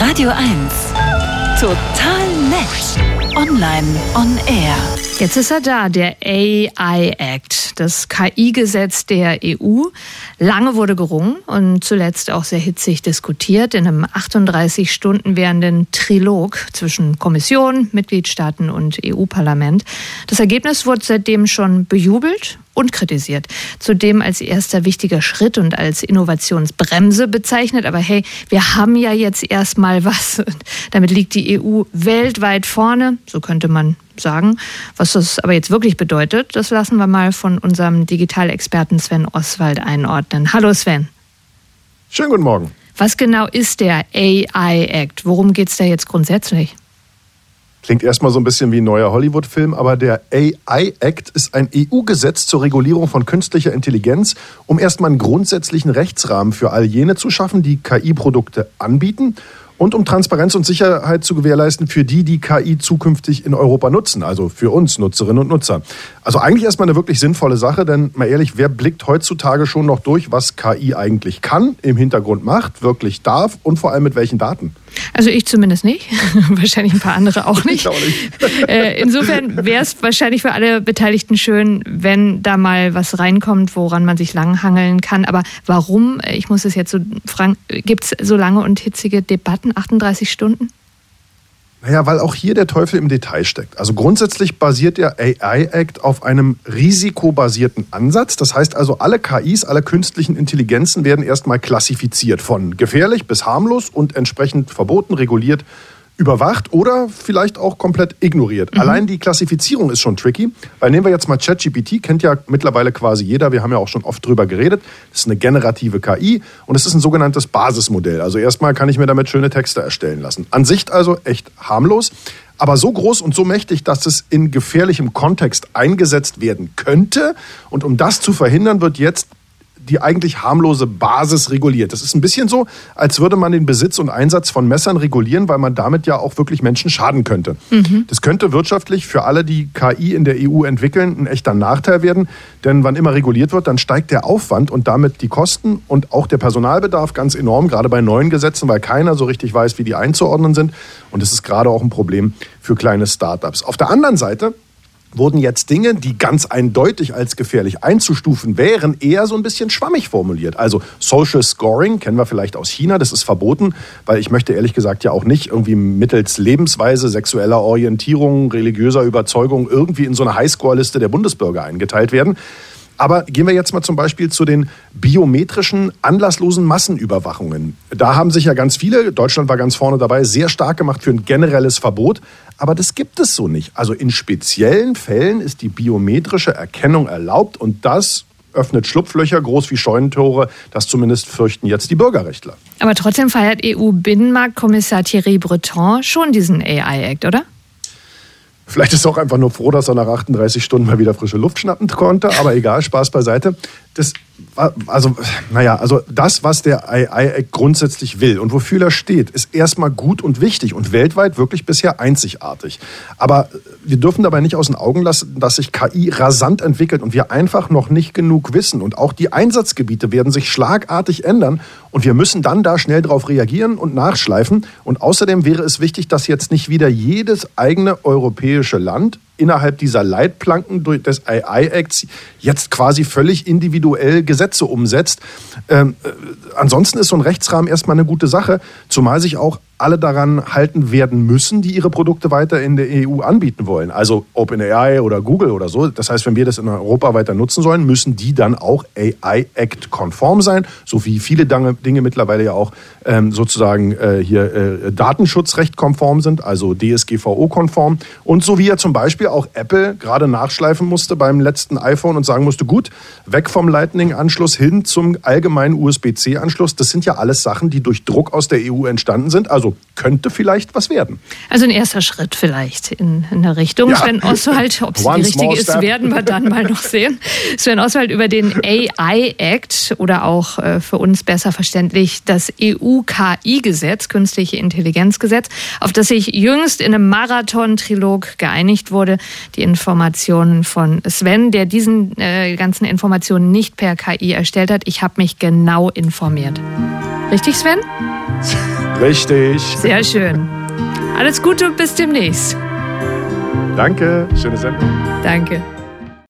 Radio 1. Total nett. Online on air. Jetzt ist er da, der AI Act, das KI-Gesetz der EU. Lange wurde gerungen und zuletzt auch sehr hitzig diskutiert in einem 38 Stunden währenden Trilog zwischen Kommission, Mitgliedstaaten und EU-Parlament. Das Ergebnis wurde seitdem schon bejubelt und kritisiert. Zudem als erster wichtiger Schritt und als Innovationsbremse bezeichnet. Aber hey, wir haben ja jetzt erstmal was. Damit liegt die EU weltweit vorne, so könnte man sagen. Was das aber jetzt wirklich bedeutet, das lassen wir mal von unserem Digitalexperten Sven Oswald einordnen. Hallo Sven. Schönen guten Morgen. Was genau ist der AI Act? Worum geht es da jetzt grundsätzlich? Klingt erstmal so ein bisschen wie ein neuer Hollywood-Film, aber der AI Act ist ein EU-Gesetz zur Regulierung von künstlicher Intelligenz, um erstmal einen grundsätzlichen Rechtsrahmen für all jene zu schaffen, die KI-Produkte anbieten und um Transparenz und Sicherheit zu gewährleisten für die, die KI zukünftig in Europa nutzen, also für uns Nutzerinnen und Nutzer. Also eigentlich erstmal eine wirklich sinnvolle Sache, denn mal ehrlich, wer blickt heutzutage schon noch durch, was KI eigentlich kann, im Hintergrund macht, wirklich darf und vor allem mit welchen Daten? Also ich zumindest nicht, wahrscheinlich ein paar andere auch nicht. Ich auch nicht. Äh, insofern wäre es wahrscheinlich für alle Beteiligten schön, wenn da mal was reinkommt, woran man sich langhangeln kann. Aber warum, ich muss es jetzt so fragen, gibt es so lange und hitzige Debatten, 38 Stunden? Naja, weil auch hier der Teufel im Detail steckt. Also grundsätzlich basiert der AI-Act auf einem risikobasierten Ansatz. Das heißt also, alle KIs, alle künstlichen Intelligenzen werden erstmal klassifiziert von gefährlich bis harmlos und entsprechend verboten, reguliert überwacht oder vielleicht auch komplett ignoriert. Mhm. Allein die Klassifizierung ist schon tricky, weil nehmen wir jetzt mal ChatGPT, kennt ja mittlerweile quasi jeder, wir haben ja auch schon oft drüber geredet. Das ist eine generative KI und es ist ein sogenanntes Basismodell. Also erstmal kann ich mir damit schöne Texte erstellen lassen. An sich also echt harmlos, aber so groß und so mächtig, dass es in gefährlichem Kontext eingesetzt werden könnte. Und um das zu verhindern, wird jetzt die eigentlich harmlose Basis reguliert. Das ist ein bisschen so, als würde man den Besitz und Einsatz von Messern regulieren, weil man damit ja auch wirklich Menschen schaden könnte. Mhm. Das könnte wirtschaftlich für alle, die KI in der EU entwickeln, ein echter Nachteil werden. Denn wann immer reguliert wird, dann steigt der Aufwand und damit die Kosten und auch der Personalbedarf ganz enorm, gerade bei neuen Gesetzen, weil keiner so richtig weiß, wie die einzuordnen sind. Und das ist gerade auch ein Problem für kleine Startups. Auf der anderen Seite wurden jetzt Dinge, die ganz eindeutig als gefährlich einzustufen wären, eher so ein bisschen schwammig formuliert. Also Social Scoring kennen wir vielleicht aus China, das ist verboten, weil ich möchte ehrlich gesagt ja auch nicht irgendwie mittels Lebensweise, sexueller Orientierung, religiöser Überzeugung irgendwie in so eine Highscore-Liste der Bundesbürger eingeteilt werden. Aber gehen wir jetzt mal zum Beispiel zu den biometrischen anlasslosen Massenüberwachungen. Da haben sich ja ganz viele, Deutschland war ganz vorne dabei, sehr stark gemacht für ein generelles Verbot. Aber das gibt es so nicht. Also in speziellen Fällen ist die biometrische Erkennung erlaubt und das öffnet Schlupflöcher groß wie Scheunentore. Das zumindest fürchten jetzt die Bürgerrechtler. Aber trotzdem feiert EU-Binnenmarktkommissar Thierry Breton schon diesen AI-Act, oder? Vielleicht ist er auch einfach nur froh, dass er nach 38 Stunden mal wieder frische Luft schnappen konnte. Aber egal, Spaß beiseite. Das, also, naja, also das, was der AI grundsätzlich will und wofür er steht, ist erstmal gut und wichtig und weltweit wirklich bisher einzigartig. Aber wir dürfen dabei nicht aus den Augen lassen, dass sich KI rasant entwickelt und wir einfach noch nicht genug wissen. Und auch die Einsatzgebiete werden sich schlagartig ändern und wir müssen dann da schnell darauf reagieren und nachschleifen. Und außerdem wäre es wichtig, dass jetzt nicht wieder jedes eigene europäische Land innerhalb dieser Leitplanken des AI-Acts jetzt quasi völlig individuell Gesetze umsetzt. Ähm, äh, ansonsten ist so ein Rechtsrahmen erstmal eine gute Sache, zumal sich auch alle daran halten werden müssen, die ihre Produkte weiter in der EU anbieten wollen. Also OpenAI oder Google oder so. Das heißt, wenn wir das in Europa weiter nutzen sollen, müssen die dann auch AI-Act-konform sein, so wie viele Dinge mittlerweile ja auch ähm, sozusagen äh, hier äh, Datenschutzrecht konform sind, also DSGVO-konform. Und so wie ja zum Beispiel auch Apple gerade nachschleifen musste beim letzten iPhone und sagen musste, gut, weg vom Lightning-Anschluss hin zum allgemeinen USB-C-Anschluss. Das sind ja alles Sachen, die durch Druck aus der EU entstanden sind. Also könnte vielleicht was werden. Also ein erster Schritt vielleicht in, in der Richtung. Ja. Sven Oswald, ob es die richtige ist, werden wir dann mal noch sehen. Sven Oswald über den AI Act oder auch äh, für uns besser verständlich das EU-KI-Gesetz, Künstliche Intelligenzgesetz, auf das sich jüngst in einem Marathon-Trilog geeinigt wurde. Die Informationen von Sven, der diesen äh, ganzen Informationen nicht per KI erstellt hat. Ich habe mich genau informiert. Richtig, Sven? Richtig. Sehr schön. Alles Gute und bis demnächst. Danke, schöne Sendung. Danke.